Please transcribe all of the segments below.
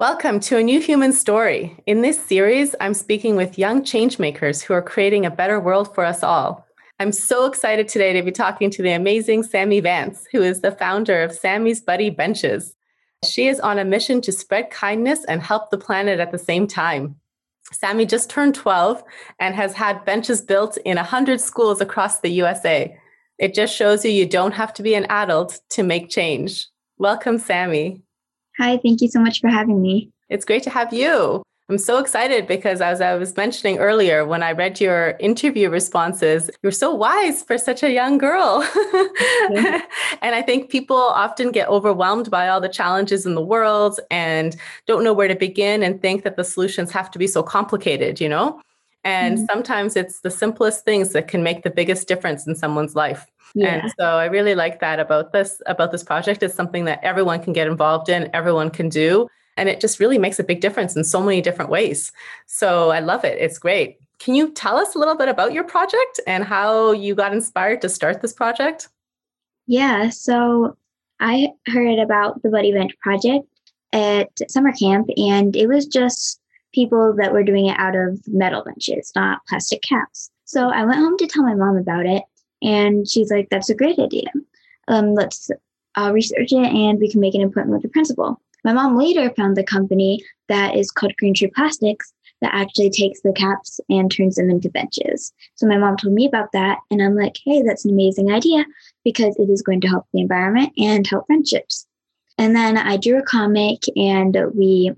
Welcome to a new human story. In this series, I'm speaking with young changemakers who are creating a better world for us all. I'm so excited today to be talking to the amazing Sammie Vance, who is the founder of Sammie's Buddy Benches. She is on a mission to spread kindness and help the planet at the same time. Sammie just turned 12 and has had benches built in 100 schools across the USA. It just shows you you don't have to be an adult to make change. Welcome, Sammie. Hi, thank you so much for having me. It's great to have you. I'm so excited because, as I was mentioning earlier, when I read your interview responses, you're so wise for such a young girl. and I think people often get overwhelmed by all the challenges in the world and don't know where to begin and think that the solutions have to be so complicated, you know? And mm-hmm. sometimes it's the simplest things that can make the biggest difference in someone's life. Yeah. And so I really like that about this about this project. It's something that everyone can get involved in, everyone can do, and it just really makes a big difference in so many different ways. So I love it. It's great. Can you tell us a little bit about your project and how you got inspired to start this project? Yeah, so I heard about the Buddy Bench project at summer camp, and it was just people that were doing it out of metal benches, not plastic caps. So I went home to tell my mom about it, and she's like, that's a great idea. Um, let's uh, research it and we can make an appointment with the principal. My mom later found the company that is called Green Tree Plastics that actually takes the caps and turns them into benches. So my mom told me about that, and I'm like, hey, that's an amazing idea because it is going to help the environment and help friendships. And then I drew a comic and we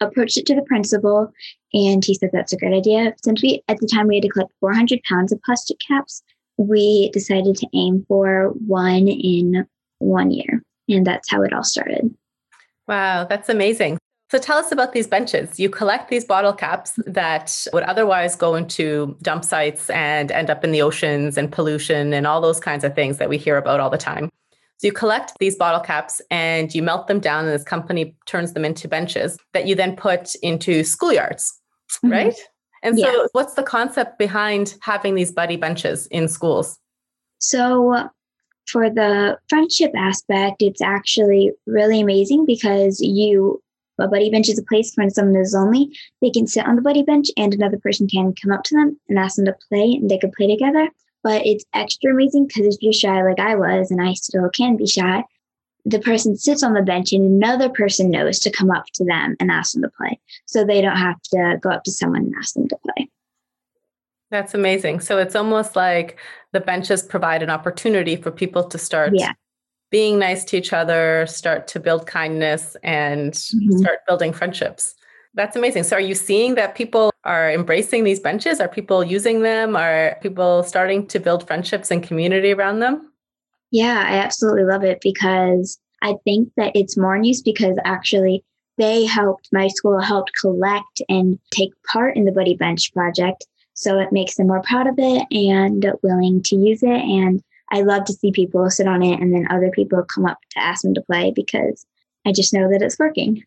approached it to the principal, and he said that's a great idea. Since we, at the time, we had to collect 400 pounds of plastic caps, we decided to aim for one in one year. And that's how it all started. Wow, that's amazing. So tell us about these benches. You collect these bottle caps that would otherwise go into dump sites and end up in the oceans and pollution and all those kinds of things that we hear about all the time. So you collect these bottle caps and you melt them down, and this company turns them into benches that you then put into schoolyards, mm-hmm. right? And so, yeah. what's the concept behind having these buddy benches in schools? So, for the friendship aspect, it's actually really amazing because you a buddy bench is a place when someone is lonely. They can sit on the buddy bench and another person can come up to them and ask them to play and they can play together. But it's extra amazing because if you're shy like I was and I still can be shy, the person sits on the bench and another person knows to come up to them and ask them to play. So they don't have to go up to someone and ask them to play. That's amazing. So it's almost like the benches provide an opportunity for people to start yeah. being nice to each other, start to build kindness, and mm-hmm. start building friendships. That's amazing. So are you seeing that people are embracing these benches? Are people using them? Are people starting to build friendships and community around them? Yeah, I absolutely love it because I think that it's more news because actually they helped, my school helped collect and take part in the Buddy Bench project. So it makes them more proud of it and willing to use it. And I love to see people sit on it and then other people come up to ask them to play because I just know that it's working.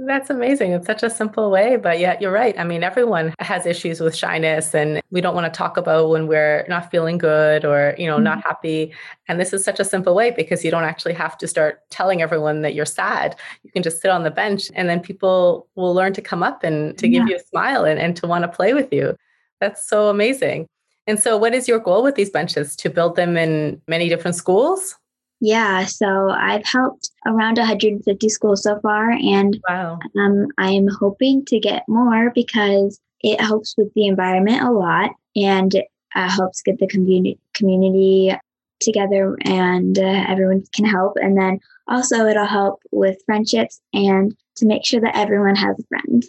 That's amazing. It's such a simple way, but yet you're right. I mean, everyone has issues with shyness and we don't want to talk about when we're not feeling good or, you know, mm-hmm. not happy. And this is such a simple way because you don't actually have to start telling everyone that you're sad. You can just sit on the bench and then people will learn to come up and to yeah. give you a smile and, and to want to play with you. That's so amazing. And so what is your goal with these benches? To build them in many different schools? Yeah, so I've helped around 150 schools so far, and wow. um, I'm hoping to get more because it helps with the environment a lot and uh, helps get the community community together, and uh, everyone can help. And then also, it'll help with friendships and to make sure that everyone has a friend.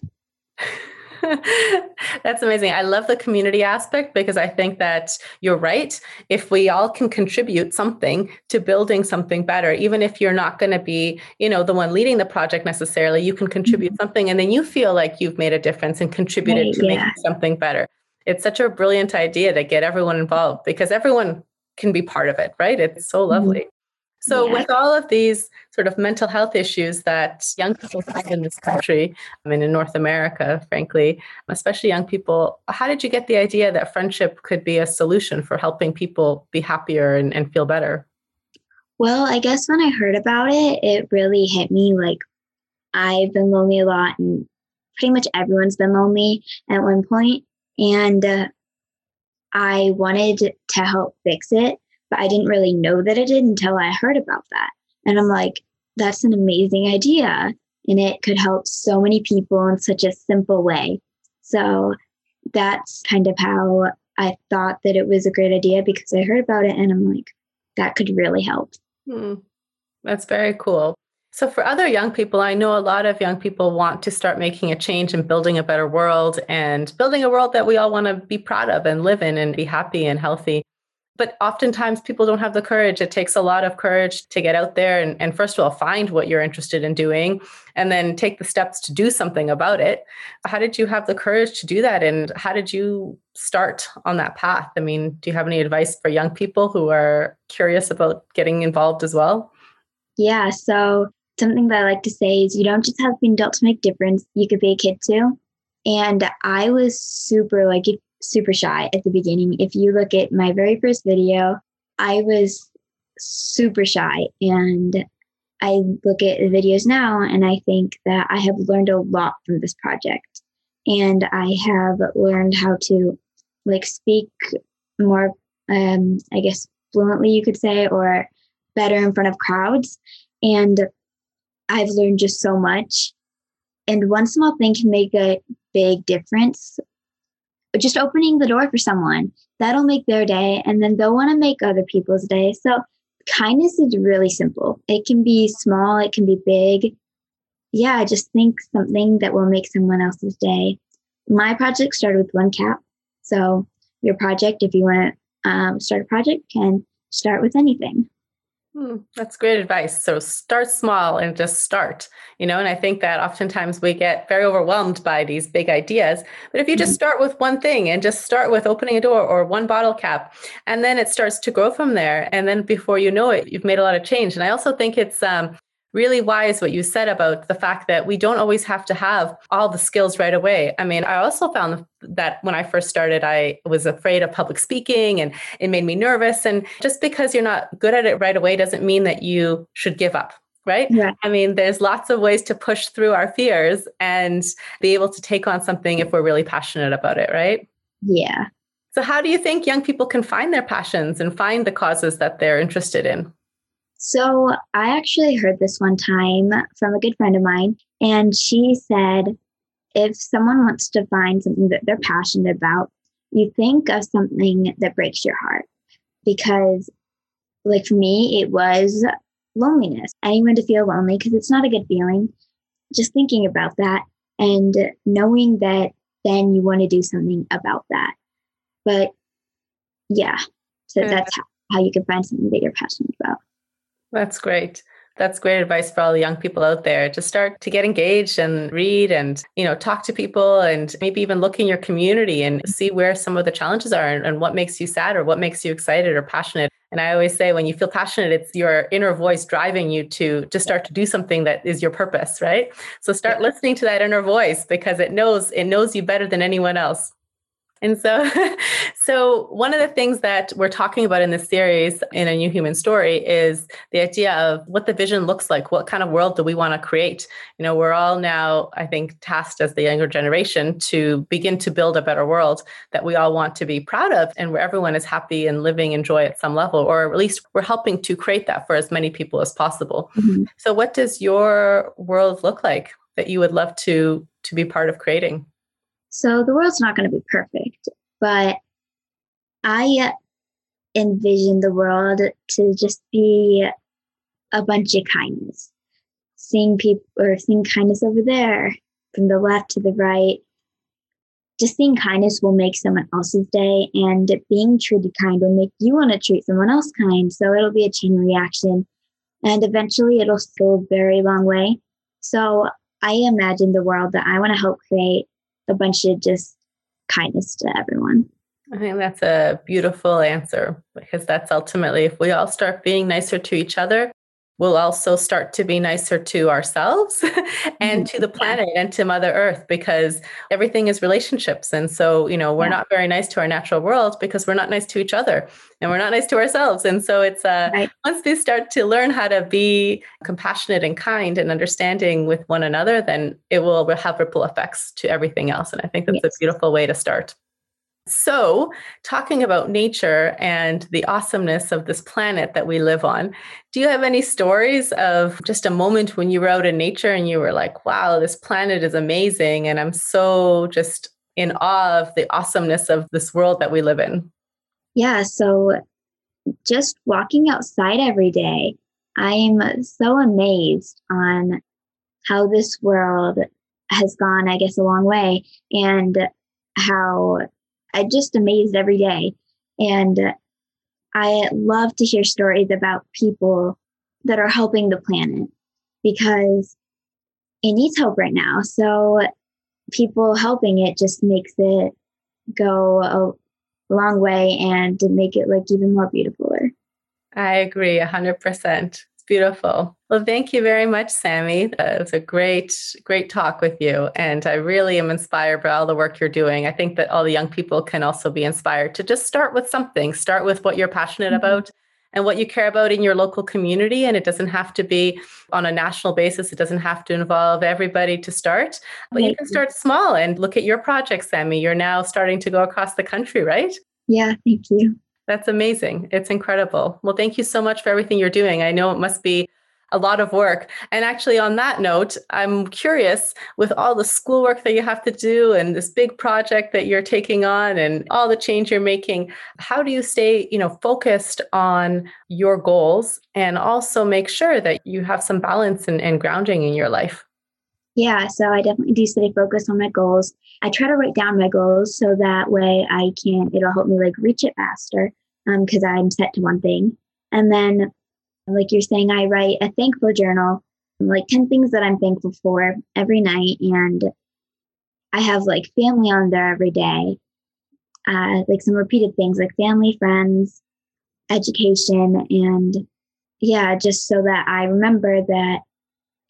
That's amazing. I love the community aspect because I think that you're right. If we all can contribute something to building something better, even if you're not going to be, you know, the one leading the project necessarily, you can contribute mm-hmm. something and then you feel like you've made a difference and contributed right, to yeah. making something better. It's such a brilliant idea to get everyone involved because everyone can be part of it, right? It's so mm-hmm. lovely. Mm-hmm. So, yeah. with all of these sort of mental health issues that young people have in this country, I mean, in North America, frankly, especially young people, how did you get the idea that friendship could be a solution for helping people be happier and, and feel better? Well, I guess when I heard about it, it really hit me like I've been lonely a lot, and pretty much everyone's been lonely at one point. And uh, I wanted to help fix it, but I didn't really know that it did until I heard about that. And I'm like, that's an amazing idea. And it could help so many people in such a simple way. So that's kind of how I thought that it was a great idea because I heard about it and I'm like, that could really help. Hmm. That's very cool. So, for other young people, I know a lot of young people want to start making a change and building a better world and building a world that we all want to be proud of and live in and be happy and healthy. But oftentimes people don't have the courage. It takes a lot of courage to get out there and, and, first of all, find what you're interested in doing and then take the steps to do something about it. How did you have the courage to do that? And how did you start on that path? I mean, do you have any advice for young people who are curious about getting involved as well? Yeah. So, something that I like to say is you don't just have to be an adult to make difference. You could be a kid too. And I was super like super shy at the beginning. If you look at my very first video, I was super shy. And I look at the videos now and I think that I have learned a lot from this project. And I have learned how to like speak more, um, I guess, fluently, you could say, or better in front of crowds. And I've learned just so much. And one small thing can make a big difference just opening the door for someone that'll make their day and then they'll want to make other people's day. So kindness is really simple. It can be small it can be big. Yeah just think something that will make someone else's day. My project started with one cap so your project if you want to um, start a project can start with anything Hmm, that's great advice. So start small and just start, you know, and I think that oftentimes we get very overwhelmed by these big ideas. But if you just mm-hmm. start with one thing and just start with opening a door or one bottle cap, and then it starts to grow from there. And then before you know it, you've made a lot of change. And I also think it's um, really wise what you said about the fact that we don't always have to have all the skills right away. I mean, I also found that when I first started, I was afraid of public speaking and it made me nervous. And just because you're not good at it right away doesn't mean that you should give up. Right. Yeah. I mean, there's lots of ways to push through our fears and be able to take on something if we're really passionate about it. Right. Yeah. So, how do you think young people can find their passions and find the causes that they're interested in? So I actually heard this one time from a good friend of mine, and she said, if someone wants to find something that they're passionate about, you think of something that breaks your heart. Because, like for me, it was loneliness. Anyone to feel lonely because it's not a good feeling. Just thinking about that and knowing that then you want to do something about that. But yeah, so that's how, how you can find something that you're passionate about. That's great. That's great advice for all the young people out there. To start to get engaged and read and, you know, talk to people and maybe even look in your community and see where some of the challenges are and, and what makes you sad or what makes you excited or passionate. And I always say when you feel passionate, it's your inner voice driving you to to start to do something that is your purpose, right? So start listening to that inner voice because it knows it knows you better than anyone else. And so, so one of the things that we're talking about in this series in a new human story is the idea of what the vision looks like. What kind of world do we want to create? You know, we're all now, I think, tasked as the younger generation to begin to build a better world that we all want to be proud of and where everyone is happy and living in joy at some level, or at least we're helping to create that for as many people as possible. Mm-hmm. So what does your world look like that you would love to to be part of creating? So the world's not going to be perfect, but I uh, envision the world to just be a bunch of kindness. Seeing people or seeing kindness over there from the left to the right. Just seeing kindness will make someone else's day, and being treated kind will make you want to treat someone else kind. So it'll be a chain reaction, and eventually it'll go a very long way. So I imagine the world that I want to help create a bunch of just kindness to everyone. I think that's a beautiful answer because that's ultimately if we all start being nicer to each other, we'll also start to be nicer to ourselves and to the mm-hmm. planet and to Mother Earth because everything is relationships. And so, you know, we're yeah. not very nice to our natural world because we're not nice to each other and we're not nice to ourselves. And so it's uh, right. once they start to learn how to be compassionate and kind and understanding with one another, then it will have ripple effects to everything else. And I think that's yes. a beautiful way to start. So, talking about nature and the awesomeness of this planet that we live on, do you have any stories of just a moment when you were out in nature and you were like, wow, this planet is amazing. And I'm so just in awe of the awesomeness of this world that we live in? Yeah. So, just walking outside every day, I'm so amazed on how this world has gone, I guess, a long way and how I just amazed every day. And uh, I love to hear stories about people that are helping the planet because it needs help right now. So people helping it just makes it go a long way and make it like even more beautiful. I agree 100% beautiful. Well, thank you very much, Sammie. Uh, it was a great, great talk with you. And I really am inspired by all the work you're doing. I think that all the young people can also be inspired to just start with something, start with what you're passionate mm-hmm. about and what you care about in your local community. And it doesn't have to be on a national basis, it doesn't have to involve everybody to start, but you can start small and look at your project, Sammie. You're now starting to go across the country, right? Yeah, thank you. That's amazing. It's incredible. Well, thank you so much for everything you're doing. I know it must be a lot of work. And actually, on that note, I'm curious with all the schoolwork that you have to do and this big project that you're taking on and all the change you're making, how do you stay, you know, focused on your goals and also make sure that you have some balance and, and grounding in your life? Yeah, so I definitely do stay focused on my goals. I try to write down my goals so that way I can, it'll help me like reach it faster because um, I'm set to one thing. And then, like you're saying, I write a thankful journal, like 10 things that I'm thankful for every night. And I have like family on there every day, uh, like some repeated things like family, friends, education, and yeah, just so that I remember that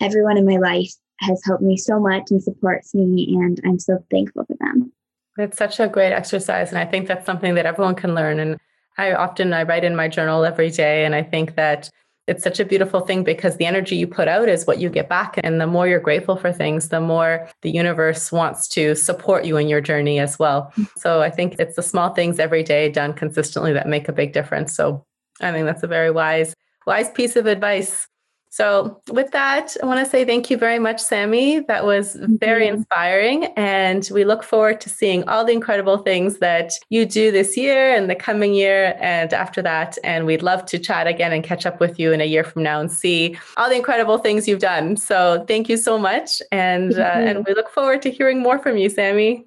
everyone in my life has helped me so much and supports me, and I'm so thankful for them. It's such a great exercise, and I think that's something that everyone can learn. And I often I write in my journal every day, and I think that it's such a beautiful thing because the energy you put out is what you get back. And the more you're grateful for things, the more the universe wants to support you in your journey as well. Mm-hmm. So I think it's the small things every day done consistently that make a big difference. So I think that's a very wise, wise piece of advice. So, with that, I want to say thank you very much, Sammie. That was very inspiring. And we look forward to seeing all the incredible things that you do this year and the coming year and after that. And we'd love to chat again and catch up with you in a year from now and see all the incredible things you've done. So, thank you so much. And, uh, and we look forward to hearing more from you, Sammie.